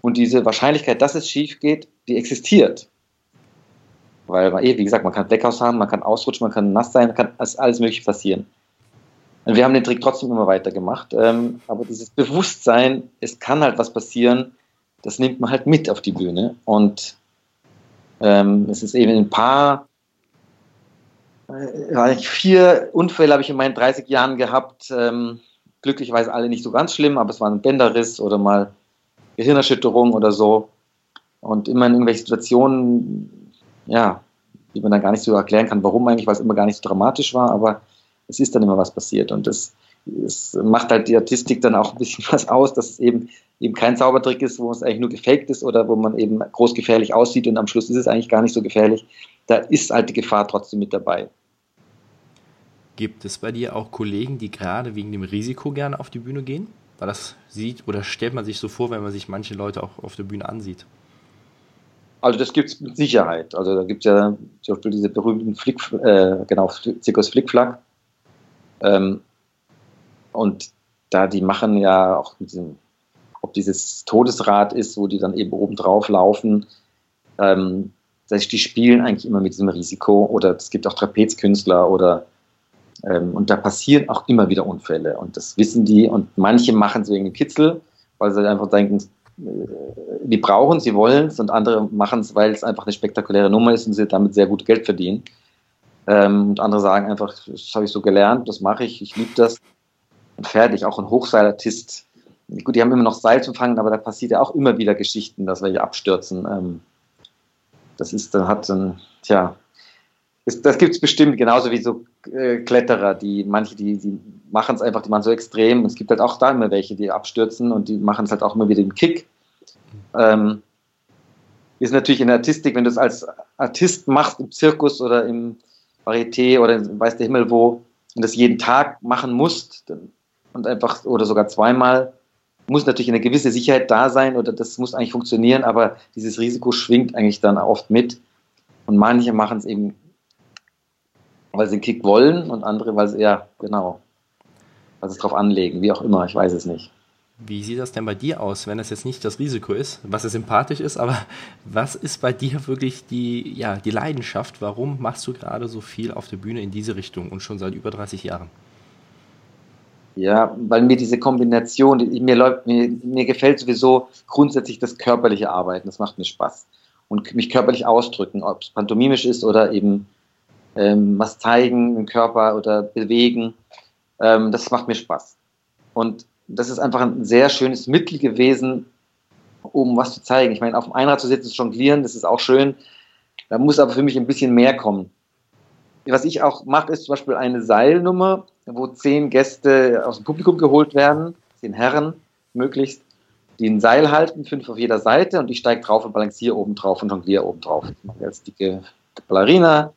Und diese Wahrscheinlichkeit, dass es schief geht, die existiert. Weil, wie gesagt, man kann Blackouts haben, man kann ausrutschen, man kann nass sein, kann alles Mögliche passieren. Und wir haben den Trick trotzdem immer weiter gemacht. Ähm, aber dieses Bewusstsein, es kann halt was passieren, das nimmt man halt mit auf die Bühne. Und ähm, es ist eben ein paar, äh, vier Unfälle habe ich in meinen 30 Jahren gehabt. Ähm, glücklicherweise alle nicht so ganz schlimm, aber es war ein Bänderriss oder mal Gehirnerschütterung oder so. Und immer in irgendwelchen Situationen, ja, die man dann gar nicht so erklären kann, warum eigentlich, weil es immer gar nicht so dramatisch war, aber es ist dann immer was passiert. Und das, das macht halt die Artistik dann auch ein bisschen was aus, dass es eben, eben kein Zaubertrick ist, wo es eigentlich nur gefaked ist oder wo man eben großgefährlich aussieht und am Schluss ist es eigentlich gar nicht so gefährlich. Da ist halt die Gefahr trotzdem mit dabei. Gibt es bei dir auch Kollegen, die gerade wegen dem Risiko gerne auf die Bühne gehen? Weil das sieht oder stellt man sich so vor, wenn man sich manche Leute auch auf der Bühne ansieht? Also das gibt es mit Sicherheit. Also da gibt es ja zum Beispiel diese berühmten Flick, äh, genau, Zirkus Flickflack. Ähm, und da die machen ja auch mit diesem, ob dieses Todesrad ist, wo die dann eben oben drauf laufen, ähm, die spielen eigentlich immer mit diesem Risiko. Oder es gibt auch Trapezkünstler oder ähm, und da passieren auch immer wieder Unfälle und das wissen die und manche machen es wegen dem Kitzel, weil sie einfach denken, äh, die brauchen, sie wollen es und andere machen es, weil es einfach eine spektakuläre Nummer ist und sie damit sehr gut Geld verdienen. Ähm, und andere sagen einfach, das habe ich so gelernt, das mache ich, ich liebe das. und fertig. Auch ein Hochseilartist. Gut, die haben immer noch Seil zu fangen, aber da passiert ja auch immer wieder Geschichten, dass welche abstürzen. Ähm, das ist dann, hat dann, tja, ist, das gibt es bestimmt, genauso wie so äh, Kletterer, die manche, die, die machen es einfach, die machen so extrem. Und es gibt halt auch da immer welche, die abstürzen und die machen es halt auch immer wieder im Kick. Ähm, ist natürlich in der Artistik, wenn du es als Artist machst, im Zirkus oder im Varieté oder weiß der Himmel wo, und das jeden Tag machen musst dann, und einfach oder sogar zweimal, muss natürlich eine gewisse Sicherheit da sein oder das muss eigentlich funktionieren, aber dieses Risiko schwingt eigentlich dann oft mit. Und manche machen es eben weil sie einen Kick wollen und andere, weil sie, ja, genau, weil sie es drauf anlegen, wie auch immer, ich weiß es nicht. Wie sieht das denn bei dir aus, wenn das jetzt nicht das Risiko ist, was ja sympathisch ist, aber was ist bei dir wirklich die, ja, die Leidenschaft? Warum machst du gerade so viel auf der Bühne in diese Richtung und schon seit über 30 Jahren? Ja, weil mir diese Kombination, mir, läuft, mir, mir gefällt sowieso grundsätzlich das körperliche Arbeiten, das macht mir Spaß. Und mich körperlich ausdrücken, ob es pantomimisch ist oder eben ähm, was zeigen im Körper oder bewegen. Ähm, das macht mir Spaß. Und das ist einfach ein sehr schönes Mittel gewesen, um was zu zeigen. Ich meine, auf dem Einrad zu sitzen, zu jonglieren, das ist auch schön. Da muss aber für mich ein bisschen mehr kommen. Was ich auch mache, ist zum Beispiel eine Seilnummer, wo zehn Gäste aus dem Publikum geholt werden, zehn Herren möglichst, die ein Seil halten, fünf auf jeder Seite und ich steige drauf und balanciere oben drauf und jongliere oben drauf. Als dicke Ballerina,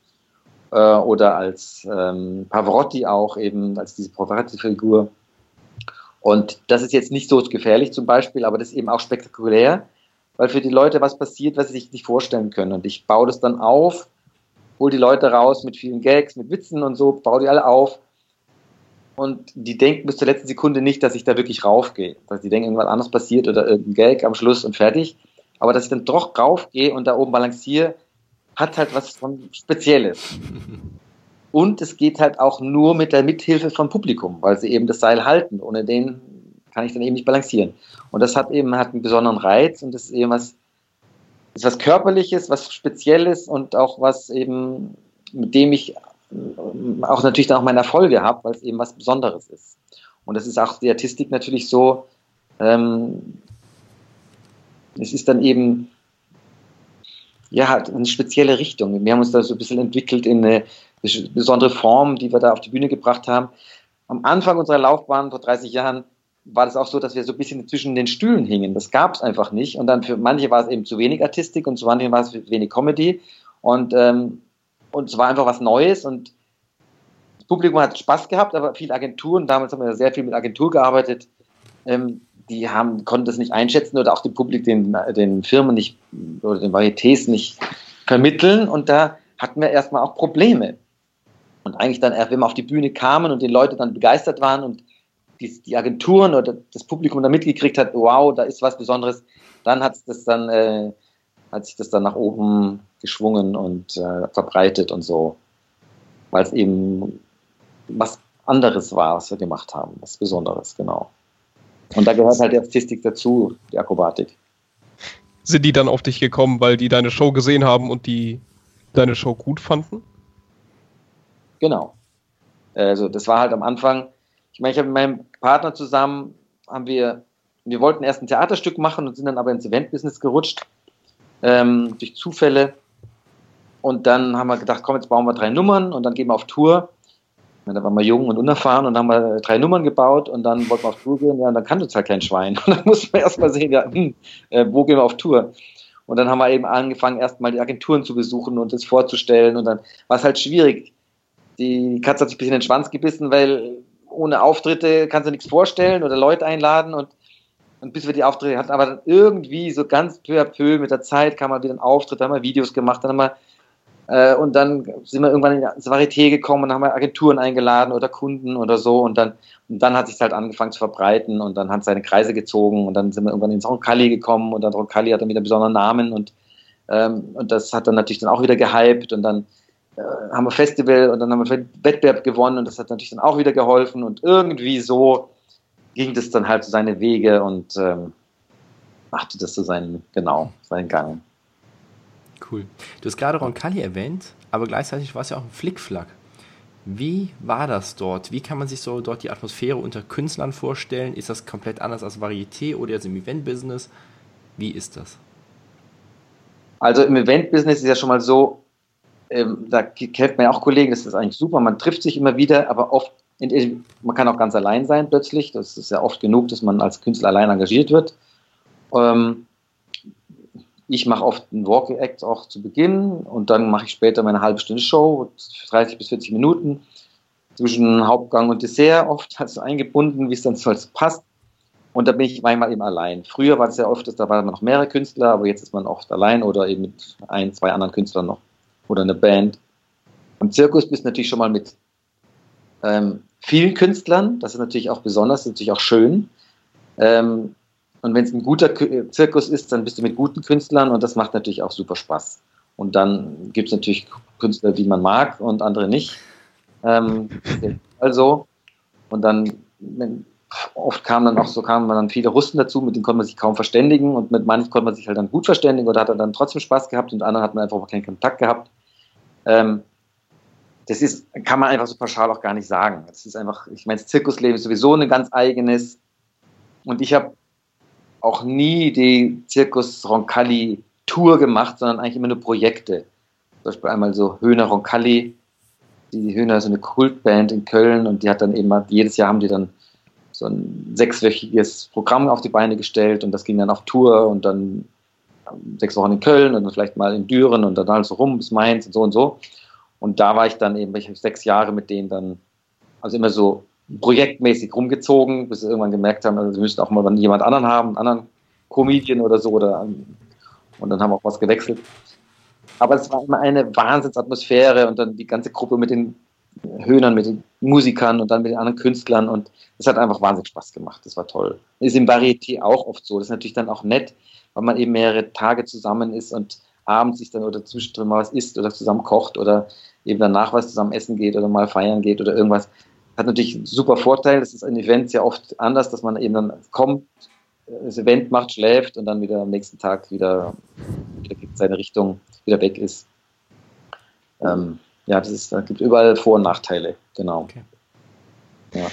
äh, oder als ähm, Pavarotti auch eben, als diese Pavarotti-Figur. Und das ist jetzt nicht so gefährlich zum Beispiel, aber das ist eben auch spektakulär, weil für die Leute was passiert, was sie sich nicht vorstellen können. Und ich baue das dann auf, hole die Leute raus mit vielen Gags, mit Witzen und so, baue die alle auf. Und die denken bis zur letzten Sekunde nicht, dass ich da wirklich raufgehe. Dass die denken, irgendwas anderes passiert oder irgendein Gag am Schluss und fertig. Aber dass ich dann doch raufgehe und da oben balanciere, hat halt was von Spezielles. Und es geht halt auch nur mit der Mithilfe vom Publikum, weil sie eben das Seil halten. Ohne den kann ich dann eben nicht balancieren. Und das hat eben hat einen besonderen Reiz und das ist eben was, ist was Körperliches, was Spezielles und auch was eben, mit dem ich auch natürlich dann auch meine Erfolge habe, weil es eben was Besonderes ist. Und das ist auch die Artistik natürlich so, ähm, es ist dann eben ja, eine spezielle Richtung. Wir haben uns da so ein bisschen entwickelt in eine besondere Form, die wir da auf die Bühne gebracht haben. Am Anfang unserer Laufbahn vor 30 Jahren war das auch so, dass wir so ein bisschen zwischen den Stühlen hingen. Das gab es einfach nicht. Und dann für manche war es eben zu wenig Artistik und zu manchen war es wenig Comedy. Und, ähm, und es war einfach was Neues und das Publikum hat Spaß gehabt, aber viele Agenturen, damals haben wir sehr viel mit Agentur gearbeitet, ähm, die haben, konnten das nicht einschätzen oder auch dem Publikum, den, den Firmen nicht oder den Varietés nicht vermitteln. Und da hatten wir erstmal auch Probleme. Und eigentlich dann, wenn wir auf die Bühne kamen und die Leute dann begeistert waren und die, die Agenturen oder das Publikum dann mitgekriegt hat, wow, da ist was Besonderes, dann hat das dann, äh, hat sich das dann nach oben geschwungen und äh, verbreitet und so. Weil es eben was anderes war, was wir gemacht haben, was Besonderes, genau. Und da gehört halt die Artistik dazu, die Akrobatik. Sind die dann auf dich gekommen, weil die deine Show gesehen haben und die deine Show gut fanden? Genau. Also das war halt am Anfang, meine, ich habe mit meinem Partner zusammen, haben wir, wir wollten erst ein Theaterstück machen und sind dann aber ins Eventbusiness gerutscht, ähm, durch Zufälle. Und dann haben wir gedacht, komm, jetzt bauen wir drei Nummern und dann gehen wir auf Tour. Da waren wir jung und unerfahren und haben wir drei Nummern gebaut und dann wollten wir auf Tour gehen. Ja, und dann kannte uns halt kein Schwein. Und dann mussten wir erstmal sehen, ja, hm, äh, wo gehen wir auf Tour? Und dann haben wir eben angefangen, erstmal die Agenturen zu besuchen und das vorzustellen. Und dann war es halt schwierig. Die Katze hat sich ein bisschen in den Schwanz gebissen, weil ohne Auftritte kannst du nichts vorstellen oder Leute einladen und, und bis wir die Auftritte hatten, aber dann irgendwie so ganz peu à peu mit der Zeit kam mal wieder ein Auftritt, dann haben wir Videos gemacht, dann haben wir äh, und dann sind wir irgendwann ins Varieté gekommen und haben wir Agenturen eingeladen oder Kunden oder so. Und dann, und dann hat sich halt angefangen zu verbreiten und dann hat es seine Kreise gezogen und dann sind wir irgendwann ins Roncalli gekommen und dann Roncalli hat dann wieder einen besonderen Namen und, ähm, und das hat dann natürlich dann auch wieder gehypt und dann haben wir Festival und dann haben wir Wettbewerb gewonnen und das hat natürlich dann auch wieder geholfen und irgendwie so ging das dann halt so seine Wege und ähm, machte das so seinen, genau, seinen Gang. Cool. Du hast gerade Roncalli erwähnt, aber gleichzeitig war es ja auch ein Flickflack. Wie war das dort? Wie kann man sich so dort die Atmosphäre unter Künstlern vorstellen? Ist das komplett anders als Varieté oder jetzt im Event-Business? Wie ist das? Also im Event-Business ist ja schon mal so, ähm, da kennt man ja auch Kollegen, das ist eigentlich super, man trifft sich immer wieder, aber oft, in, man kann auch ganz allein sein plötzlich, das ist ja oft genug, dass man als Künstler allein engagiert wird. Ähm, ich mache oft einen Walking Act auch zu Beginn und dann mache ich später meine halbe Stunde Show, 30 bis 40 Minuten, zwischen Hauptgang und Dessert oft also eingebunden, wie es dann so passt. Und da bin ich manchmal eben allein. Früher war es ja oft, da waren noch mehrere Künstler, aber jetzt ist man oft allein oder eben mit ein, zwei anderen Künstlern noch oder eine Band. Im Zirkus bist du natürlich schon mal mit ähm, vielen Künstlern, das ist natürlich auch besonders, das ist natürlich auch schön. Ähm, und wenn es ein guter Zirkus ist, dann bist du mit guten Künstlern und das macht natürlich auch super Spaß. Und dann gibt es natürlich Künstler, die man mag und andere nicht. Ähm, also, und dann, oft kamen dann auch so, kamen dann viele Russen dazu, mit denen konnte man sich kaum verständigen und mit manchen konnte man sich halt dann gut verständigen oder hat dann trotzdem Spaß gehabt und anderen hat man einfach keinen Kontakt gehabt. Ähm, das ist, kann man einfach so pauschal auch gar nicht sagen. Das ist einfach, ich meine, das Zirkusleben ist sowieso ein ganz eigenes. Und ich habe auch nie die Zirkus Roncalli Tour gemacht, sondern eigentlich immer nur Projekte. Zum Beispiel einmal so Höhner Roncalli. Die Höhner ist so eine Kultband in Köln und die hat dann eben, jedes Jahr haben die dann so ein sechswöchiges Programm auf die Beine gestellt und das ging dann auf Tour und dann sechs Wochen in Köln und dann vielleicht mal in Düren und dann halt so rum bis Mainz und so und so. Und da war ich dann eben, ich habe sechs Jahre mit denen dann, also immer so projektmäßig rumgezogen, bis sie irgendwann gemerkt haben, also sie müssten auch mal jemand anderen haben, einen anderen Comedian oder so. Oder, und dann haben wir auch was gewechselt. Aber es war immer eine Wahnsinnsatmosphäre und dann die ganze Gruppe mit den Höhnern, mit den Musikern und dann mit den anderen Künstlern und es hat einfach wahnsinnig Spaß gemacht. Das war toll. Ist im Varieté auch oft so. Das ist natürlich dann auch nett, weil man eben mehrere Tage zusammen ist und abends sich dann oder zwischendrin mal was isst oder zusammen kocht oder eben danach was zusammen essen geht oder mal feiern geht oder irgendwas hat natürlich einen super Vorteil. Das ist ein Event sehr oft anders, dass man eben dann kommt, das Event macht, schläft und dann wieder am nächsten Tag wieder, wieder seine Richtung wieder weg ist. Ähm, ja, das ist, da gibt überall Vor- und Nachteile, genau. Okay. Ja.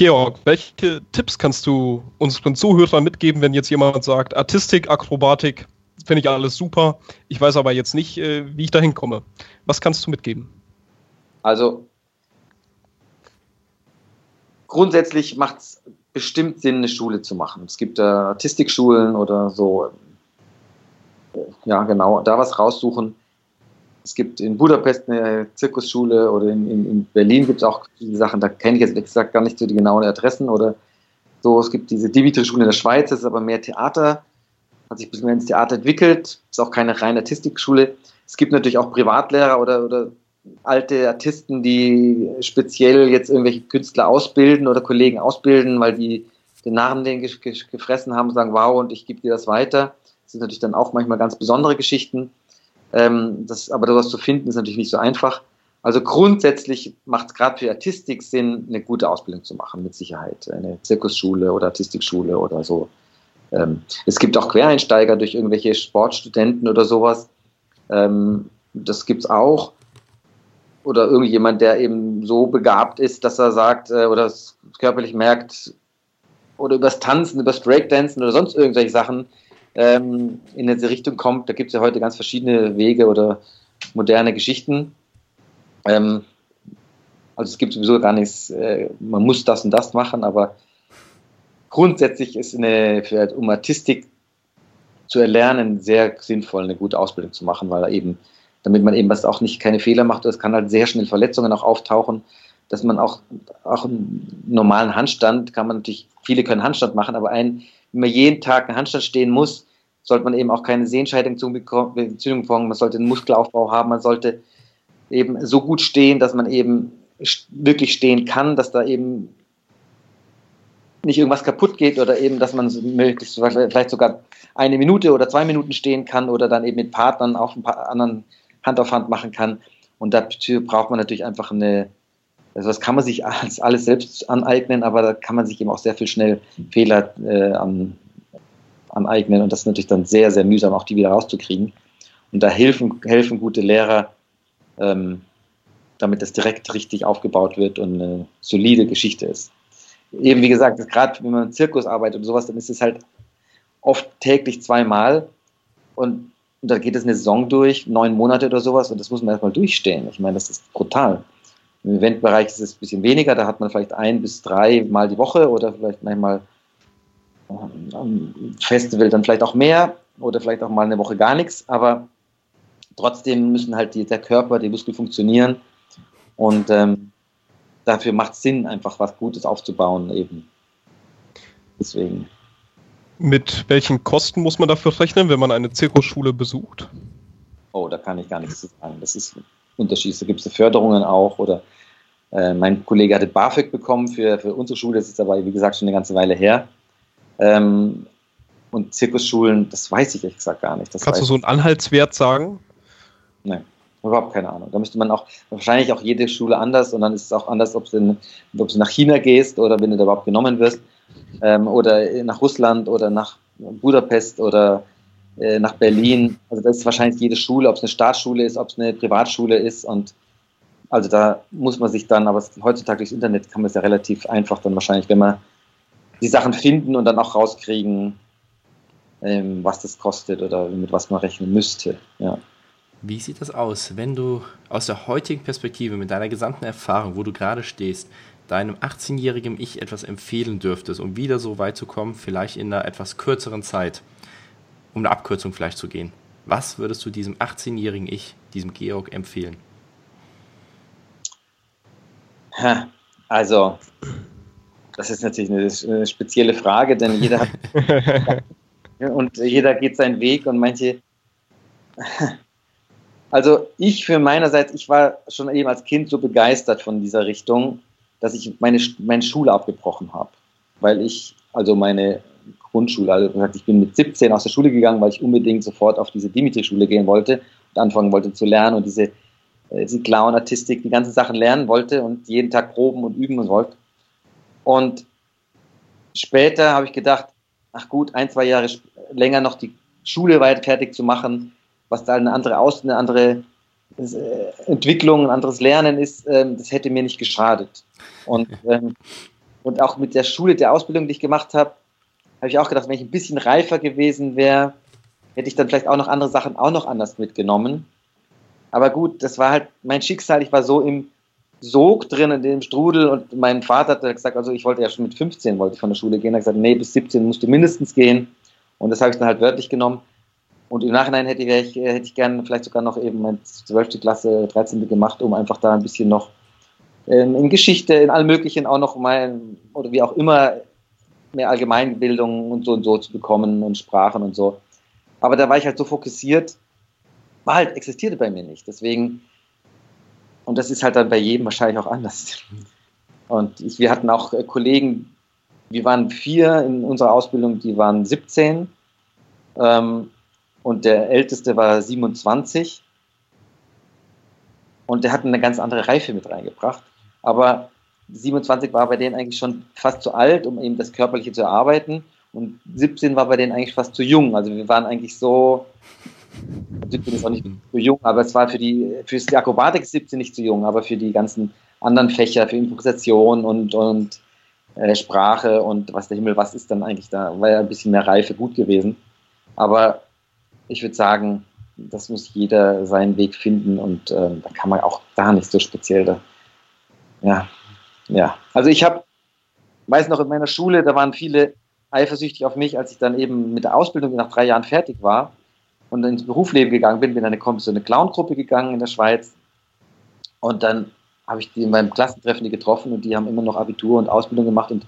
Georg, welche Tipps kannst du unseren Zuhörern mitgeben, wenn jetzt jemand sagt, Artistik, Akrobatik, finde ich alles super, ich weiß aber jetzt nicht, äh, wie ich da hinkomme. Was kannst du mitgeben? Also grundsätzlich macht es bestimmt Sinn, eine Schule zu machen. Es gibt äh, Artistikschulen oder so. Ja, genau, da was raussuchen. Es gibt in Budapest eine Zirkusschule oder in, in, in Berlin gibt es auch viele Sachen, da kenne ich jetzt wie gesagt gar nicht so die genauen Adressen oder so. Es gibt diese Dimitri-Schule in der Schweiz, das ist aber mehr Theater, hat sich ein bisschen mehr ins Theater entwickelt, ist auch keine reine Artistikschule. Es gibt natürlich auch Privatlehrer oder, oder alte Artisten, die speziell jetzt irgendwelche Künstler ausbilden oder Kollegen ausbilden, weil die den Narren den gefressen haben, sagen, wow, und ich gebe dir das weiter. Das sind natürlich dann auch manchmal ganz besondere Geschichten. Ähm, das, aber sowas zu finden ist natürlich nicht so einfach. Also grundsätzlich macht es gerade für Artistik Sinn, eine gute Ausbildung zu machen, mit Sicherheit. Eine Zirkusschule oder Artistikschule oder so. Ähm, es gibt auch Quereinsteiger durch irgendwelche Sportstudenten oder sowas. Ähm, das es auch oder irgendjemand, der eben so begabt ist, dass er sagt äh, oder körperlich merkt oder übers Tanzen, übers Breakdancen oder sonst irgendwelche Sachen ähm, in diese Richtung kommt. Da gibt es ja heute ganz verschiedene Wege oder moderne Geschichten. Ähm, also es gibt sowieso gar nichts, äh, man muss das und das machen, aber grundsätzlich ist eine, für, um Artistik zu erlernen, sehr sinnvoll, eine gute Ausbildung zu machen, weil eben damit man eben was auch nicht keine Fehler macht. Es kann halt sehr schnell Verletzungen auch auftauchen, dass man auch, auch einen normalen Handstand kann man natürlich, viele können Handstand machen, aber ein, wenn man jeden Tag einen Handstand stehen muss, sollte man eben auch keine Sehenscheidentzündung bekommen, man sollte einen Muskelaufbau haben, man sollte eben so gut stehen, dass man eben wirklich stehen kann, dass da eben nicht irgendwas kaputt geht oder eben, dass man möglichst vielleicht sogar eine Minute oder zwei Minuten stehen kann oder dann eben mit Partnern auf ein paar anderen Hand auf Hand machen kann. Und dafür braucht man natürlich einfach eine, also das kann man sich alles, alles selbst aneignen, aber da kann man sich eben auch sehr viel schnell Fehler äh, an, aneignen und das ist natürlich dann sehr, sehr mühsam, auch die wieder rauszukriegen. Und da helfen, helfen gute Lehrer, ähm, damit das direkt richtig aufgebaut wird und eine solide Geschichte ist. Eben wie gesagt, gerade wenn man im Zirkus arbeitet und sowas, dann ist es halt oft täglich zweimal und, und da geht es eine Saison durch, neun Monate oder sowas und das muss man erstmal durchstehen. Ich meine, das ist brutal. Im Eventbereich ist es ein bisschen weniger, da hat man vielleicht ein bis drei Mal die Woche oder vielleicht manchmal am Festival dann vielleicht auch mehr oder vielleicht auch mal eine Woche gar nichts, aber trotzdem müssen halt die, der Körper, die Muskeln funktionieren und ähm, dafür macht es Sinn, einfach was Gutes aufzubauen eben. Deswegen. Mit welchen Kosten muss man dafür rechnen, wenn man eine Zirkusschule besucht? Oh, da kann ich gar nichts zu sagen. Das ist unterschiedlich. Da gibt es Förderungen auch oder äh, mein Kollege hatte BAföG bekommen für, für unsere Schule, das ist aber, wie gesagt, schon eine ganze Weile her. Ähm, und Zirkusschulen, das weiß ich ehrlich gesagt gar nicht. Das Kannst du so einen Anhaltswert sagen? Nein, überhaupt keine Ahnung. Da müsste man auch, wahrscheinlich auch jede Schule anders und dann ist es auch anders, ob du, ob du nach China gehst oder wenn du da überhaupt genommen wirst ähm, oder nach Russland oder nach Budapest oder äh, nach Berlin. Also das ist wahrscheinlich jede Schule, ob es eine Staatsschule ist, ob es eine Privatschule ist und also da muss man sich dann, aber heutzutage durchs Internet kann man es ja relativ einfach dann wahrscheinlich, wenn man die Sachen finden und dann auch rauskriegen, ähm, was das kostet oder mit was man rechnen müsste. Ja. Wie sieht das aus, wenn du aus der heutigen Perspektive mit deiner gesamten Erfahrung, wo du gerade stehst, deinem 18-jährigen Ich etwas empfehlen dürftest, um wieder so weit zu kommen, vielleicht in einer etwas kürzeren Zeit, um eine Abkürzung vielleicht zu gehen? Was würdest du diesem 18-jährigen Ich, diesem Georg, empfehlen? Also, das ist natürlich eine, spezielle Frage, denn jeder hat und jeder geht seinen Weg und manche. Also ich für meinerseits, ich war schon eben als Kind so begeistert von dieser Richtung, dass ich meine, meine Schule abgebrochen habe, weil ich also meine Grundschule, also ich bin mit 17 aus der Schule gegangen, weil ich unbedingt sofort auf diese Dimitri-Schule gehen wollte und anfangen wollte zu lernen und diese, äh, diese Clown-Artistik, die ganzen Sachen lernen wollte und jeden Tag proben und üben und wollte. Und später habe ich gedacht, ach gut, ein, zwei Jahre länger noch die Schule weit fertig zu machen, was da eine andere Aus eine andere äh, Entwicklung, ein anderes Lernen ist, ähm, das hätte mir nicht geschadet. Und, ähm, und auch mit der Schule, der Ausbildung, die ich gemacht habe, habe ich auch gedacht, wenn ich ein bisschen reifer gewesen wäre, hätte ich dann vielleicht auch noch andere Sachen auch noch anders mitgenommen. Aber gut, das war halt mein Schicksal. Ich war so im Sog drin in dem Strudel und mein Vater hat gesagt, also ich wollte ja schon mit 15 wollte ich von der Schule gehen. Er hat gesagt, nee, bis 17 musst du mindestens gehen. Und das habe ich dann halt wörtlich genommen. Und im Nachhinein hätte ich, hätte ich gerne vielleicht sogar noch eben meine 12. Klasse, 13. gemacht, um einfach da ein bisschen noch ähm, in Geschichte, in allem Möglichen auch noch mal, oder wie auch immer, mehr Allgemeinbildung und so und so zu bekommen und Sprachen und so. Aber da war ich halt so fokussiert, war halt, existierte bei mir nicht. Deswegen und das ist halt dann bei jedem wahrscheinlich auch anders. Und ich, wir hatten auch äh, Kollegen, wir waren vier in unserer Ausbildung, die waren 17 ähm, und der älteste war 27 und der hat eine ganz andere Reife mit reingebracht. Aber 27 war bei denen eigentlich schon fast zu alt, um eben das Körperliche zu erarbeiten und 17 war bei denen eigentlich fast zu jung. Also wir waren eigentlich so, 17 ist auch nicht so jung, aber es war für die, für die Akrobatik 17 nicht zu jung, aber für die ganzen anderen Fächer, für Improvisation und, und äh, Sprache und was der Himmel, was ist dann eigentlich da, war ja ein bisschen mehr Reife gut gewesen. Aber ich würde sagen, das muss jeder seinen Weg finden und äh, da kann man auch gar nicht so speziell da. Ja, ja. Also ich habe, weiß noch in meiner Schule, da waren viele eifersüchtig auf mich, als ich dann eben mit der Ausbildung nach drei Jahren fertig war und ins Berufsleben gegangen bin, bin in eine, so eine Clown-Gruppe gegangen in der Schweiz. Und dann habe ich die in meinem Klassentreffen die getroffen und die haben immer noch Abitur und Ausbildung gemacht und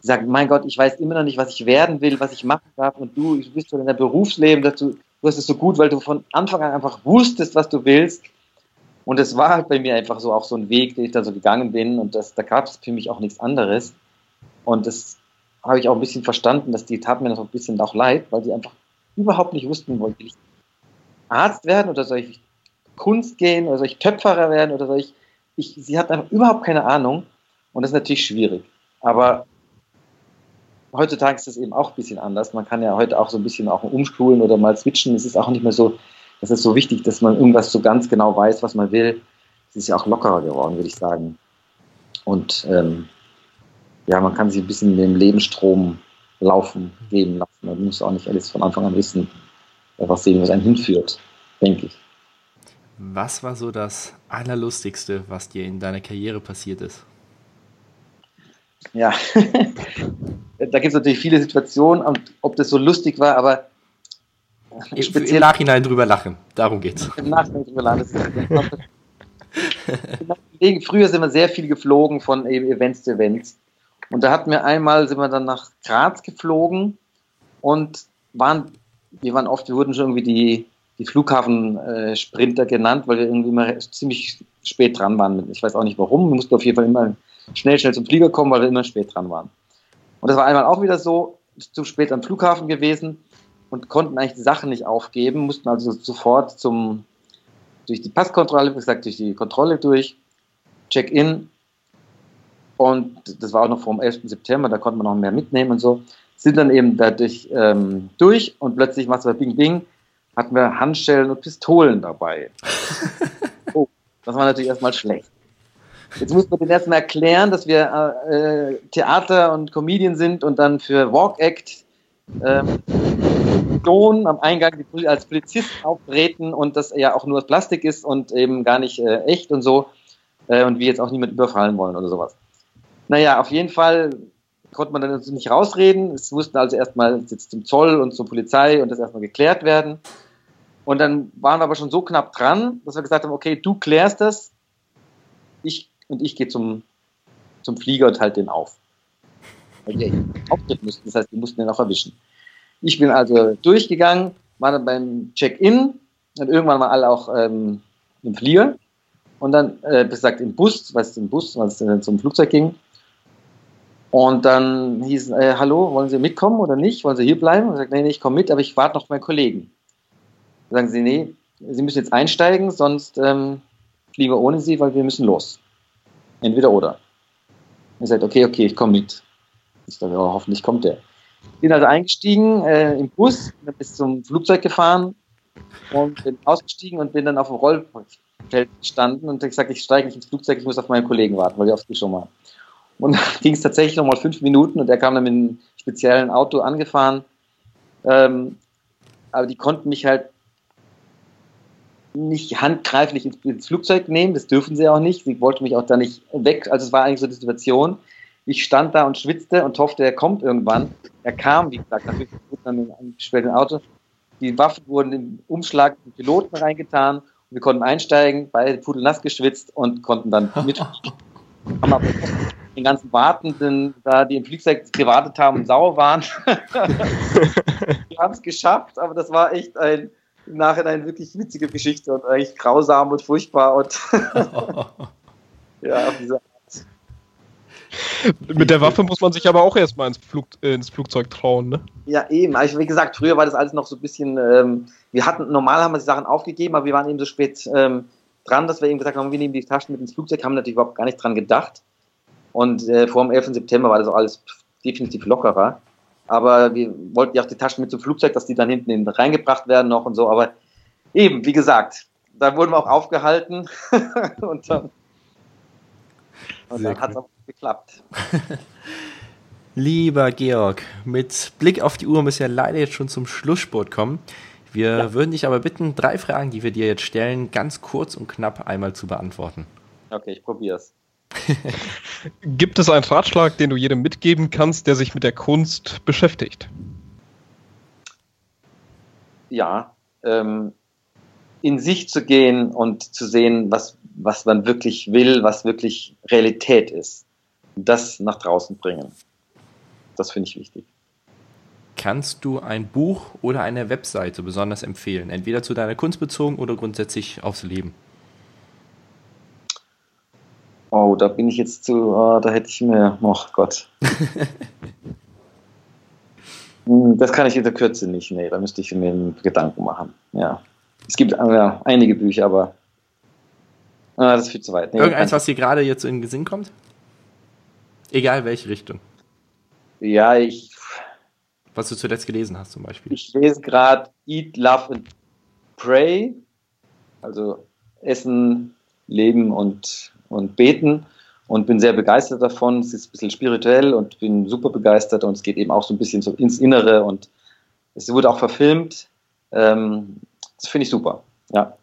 sagen, mein Gott, ich weiß immer noch nicht, was ich werden will, was ich machen darf. Und du, du bist schon in der Berufsleben dazu, du hast es so gut, weil du von Anfang an einfach wusstest, was du willst. Und es war halt bei mir einfach so auch so ein Weg, den ich da so gegangen bin. Und das, da gab es für mich auch nichts anderes. Und das habe ich auch ein bisschen verstanden, dass die tat mir noch ein bisschen auch leid, weil die einfach überhaupt nicht wussten, wollte ich Arzt werden oder soll ich Kunst gehen oder soll ich Töpferer werden oder soll ich, ich sie hat einfach überhaupt keine Ahnung und das ist natürlich schwierig. Aber heutzutage ist das eben auch ein bisschen anders. Man kann ja heute auch so ein bisschen auch umschulen oder mal switchen. Es ist auch nicht mehr so, das ist so wichtig, dass man irgendwas so ganz genau weiß, was man will. sie ist ja auch lockerer geworden, würde ich sagen. Und ähm, ja, man kann sich ein bisschen in den Lebensstrom laufen, gehen lassen. Man muss auch nicht alles von Anfang an wissen, was sehen, was einen hinführt, denke ich. Was war so das Allerlustigste, was dir in deiner Karriere passiert ist? Ja, da gibt es natürlich viele Situationen und ob das so lustig war, aber speziell Im Nachhinein drüber lachen, darum geht's. Im Nachhinein drüber lachen. Früher sind wir sehr viel geflogen von Events zu Events. Und da hatten wir einmal, sind wir dann nach Graz geflogen und waren, wir waren oft, wir wurden schon irgendwie die, die Flughafen-Sprinter genannt, weil wir irgendwie immer ziemlich spät dran waren. Ich weiß auch nicht warum. Wir mussten auf jeden Fall immer schnell, schnell zum Flieger kommen, weil wir immer spät dran waren. Und das war einmal auch wieder so, zu spät am Flughafen gewesen und konnten eigentlich die Sachen nicht aufgeben, mussten also sofort zum, durch die Passkontrolle, wie gesagt, durch die Kontrolle durch, Check-in. Und das war auch noch vor dem 11. September, da konnte man noch mehr mitnehmen und so. Sind dann eben dadurch ähm, durch und plötzlich macht es Bing Bing, hatten wir Handschellen und Pistolen dabei. oh, das war natürlich erstmal schlecht. Jetzt muss man den erstmal erklären, dass wir äh, Theater und Comedian sind und dann für Walk Act ähm, am Eingang als Polizist auftreten und das ja auch nur aus Plastik ist und eben gar nicht äh, echt und so äh, und wir jetzt auch niemand überfallen wollen oder sowas. Naja, auf jeden Fall konnte man dann nicht rausreden. Es mussten also erstmal jetzt zum Zoll und zur Polizei und das erstmal geklärt werden. Und dann waren wir aber schon so knapp dran, dass wir gesagt haben, okay, du klärst das, ich und ich gehe zum, zum Flieger und halte den auf. Weil wir auftreten mussten, das heißt, wir mussten den auch erwischen. Ich bin also durchgegangen, war dann beim Check-in und irgendwann waren alle auch ähm, im Flieger und dann, äh, gesagt, im Bus, du, im Bus, es dann zum Flugzeug ging. Und dann hieß äh, hallo, wollen Sie mitkommen oder nicht? Wollen Sie hier bleiben? Und ich sagte, nee, nee, ich komme mit, aber ich warte noch auf meinen Kollegen. Dann sagen sie, nee, Sie müssen jetzt einsteigen, sonst ähm, fliegen wir ohne Sie, weil wir müssen los. Entweder oder. Er sagt, okay, okay, ich komme mit. Ich dachte, oh, hoffentlich kommt der. Bin also eingestiegen äh, im Bus, bin bis zum Flugzeug gefahren und bin ausgestiegen und bin dann auf dem Rollfeld gestanden und gesagt, ich steige nicht ins Flugzeug, ich muss auf meinen Kollegen warten, weil ich auf die schon mal. Und dann ging es tatsächlich nochmal fünf Minuten und er kam dann mit einem speziellen Auto angefahren. Ähm, aber die konnten mich halt nicht handgreiflich ins, Flugzeug nehmen, das dürfen sie auch nicht. Sie wollten mich auch da nicht weg. Also es war eigentlich so die Situation. Ich stand da und schwitzte und hoffte, er kommt irgendwann. Er kam, wie gesagt, natürlich dann in einem späteren Auto. Die Waffen wurden im Umschlag den Piloten reingetan und wir konnten einsteigen, beide pudelnass geschwitzt und konnten dann mit. haben aber den ganzen Wartenden, da die im Flugzeug gewartet haben und sauer waren. wir haben es geschafft, aber das war echt ein im Nachhinein wirklich witzige Geschichte und eigentlich grausam und furchtbar und ja, auf diese. Mit der Waffe muss man sich aber auch erstmal ins, Flug, äh, ins Flugzeug trauen, ne? Ja, eben. Also, wie gesagt, früher war das alles noch so ein bisschen, ähm, wir hatten, normal haben wir die Sachen aufgegeben, aber wir waren eben so spät ähm, dran, dass wir eben gesagt haben, wir nehmen die Taschen mit ins Flugzeug, haben natürlich überhaupt gar nicht dran gedacht. Und äh, vor dem 11. September war das auch alles definitiv lockerer. Aber wir wollten ja auch die Taschen mit zum Flugzeug, dass die dann hinten reingebracht werden noch und so. Aber eben, wie gesagt, da wurden wir auch aufgehalten und dann, dann hat es auch geklappt. Lieber Georg, mit Blick auf die Uhr müssen wir leider jetzt schon zum Schlusssport kommen. Wir ja. würden dich aber bitten, drei Fragen, die wir dir jetzt stellen, ganz kurz und knapp einmal zu beantworten. Okay, ich probiere es. Gibt es einen Ratschlag, den du jedem mitgeben kannst, der sich mit der Kunst beschäftigt? Ja, ähm, in sich zu gehen und zu sehen, was, was man wirklich will, was wirklich Realität ist. Das nach draußen bringen. Das finde ich wichtig. Kannst du ein Buch oder eine Webseite besonders empfehlen? Entweder zu deiner Kunst bezogen oder grundsätzlich aufs Leben? Oh, da bin ich jetzt zu, oh, da hätte ich mir, oh Gott. Hm, das kann ich in der Kürze nicht, nee, da müsste ich mir Gedanken machen, ja. Es gibt ja, einige Bücher, aber ah, das ist viel zu weit. Nee, Irgendeins, was dir gerade jetzt in den Sinn kommt? Egal welche Richtung. Ja, ich. Was du zuletzt gelesen hast, zum Beispiel. Ich lese gerade Eat, Love and Pray. Also Essen, leben und, und beten und bin sehr begeistert davon. Es ist ein bisschen spirituell und bin super begeistert und es geht eben auch so ein bisschen so ins Innere und es wurde auch verfilmt. Ähm, das finde ich super, ja.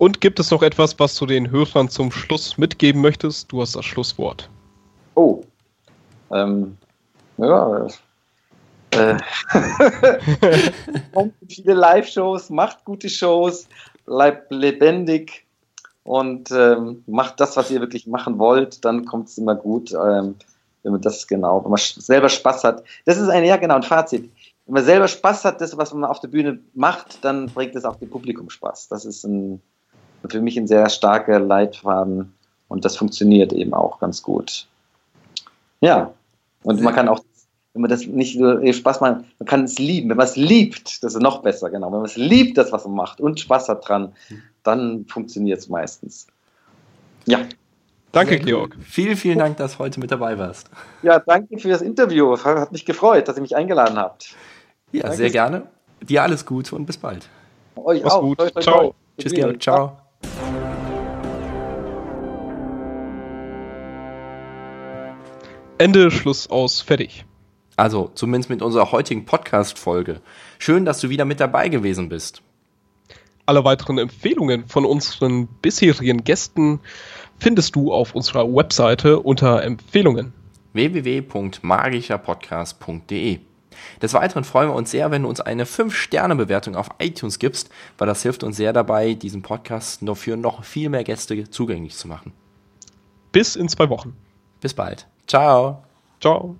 Und gibt es noch etwas, was du den Hörern zum Schluss mitgeben möchtest? Du hast das Schlusswort. Oh. Ähm, ja. Äh, viele Live-Shows, macht gute Shows, bleibt lebendig und ähm, macht das, was ihr wirklich machen wollt, dann kommt es immer gut. Ähm, wenn man das genau, wenn man selber Spaß hat. Das ist ein, ja genau, ein Fazit. Wenn man selber Spaß hat, das, was man auf der Bühne macht, dann bringt es auch dem Publikum Spaß. Das ist ein, für mich ein sehr starker Leitfaden und das funktioniert eben auch ganz gut. Ja, und man kann auch, wenn man das nicht nur Spaß macht, man kann es lieben. Wenn man es liebt, das ist noch besser, genau. Wenn man es liebt, das, was man macht und Spaß hat dran, dann funktioniert es meistens. Ja. Danke, Georg. Vielen, vielen Dank, dass du heute mit dabei warst. Ja, danke für das Interview. Hat mich gefreut, dass ihr mich eingeladen habt. Ja, danke. sehr gerne. Dir alles Gute und bis bald. Euch Mach's auch. Gut. Ciao. Toi. Tschüss, Georg. Ciao. Ende, Schluss aus, fertig. Also, zumindest mit unserer heutigen Podcast-Folge. Schön, dass du wieder mit dabei gewesen bist. Alle weiteren Empfehlungen von unseren bisherigen Gästen findest du auf unserer Webseite unter Empfehlungen www.magischerpodcast.de. Des Weiteren freuen wir uns sehr, wenn du uns eine 5-Sterne-Bewertung auf iTunes gibst, weil das hilft uns sehr dabei, diesen Podcast noch für noch viel mehr Gäste zugänglich zu machen. Bis in zwei Wochen. Bis bald. Ciao. Ciao.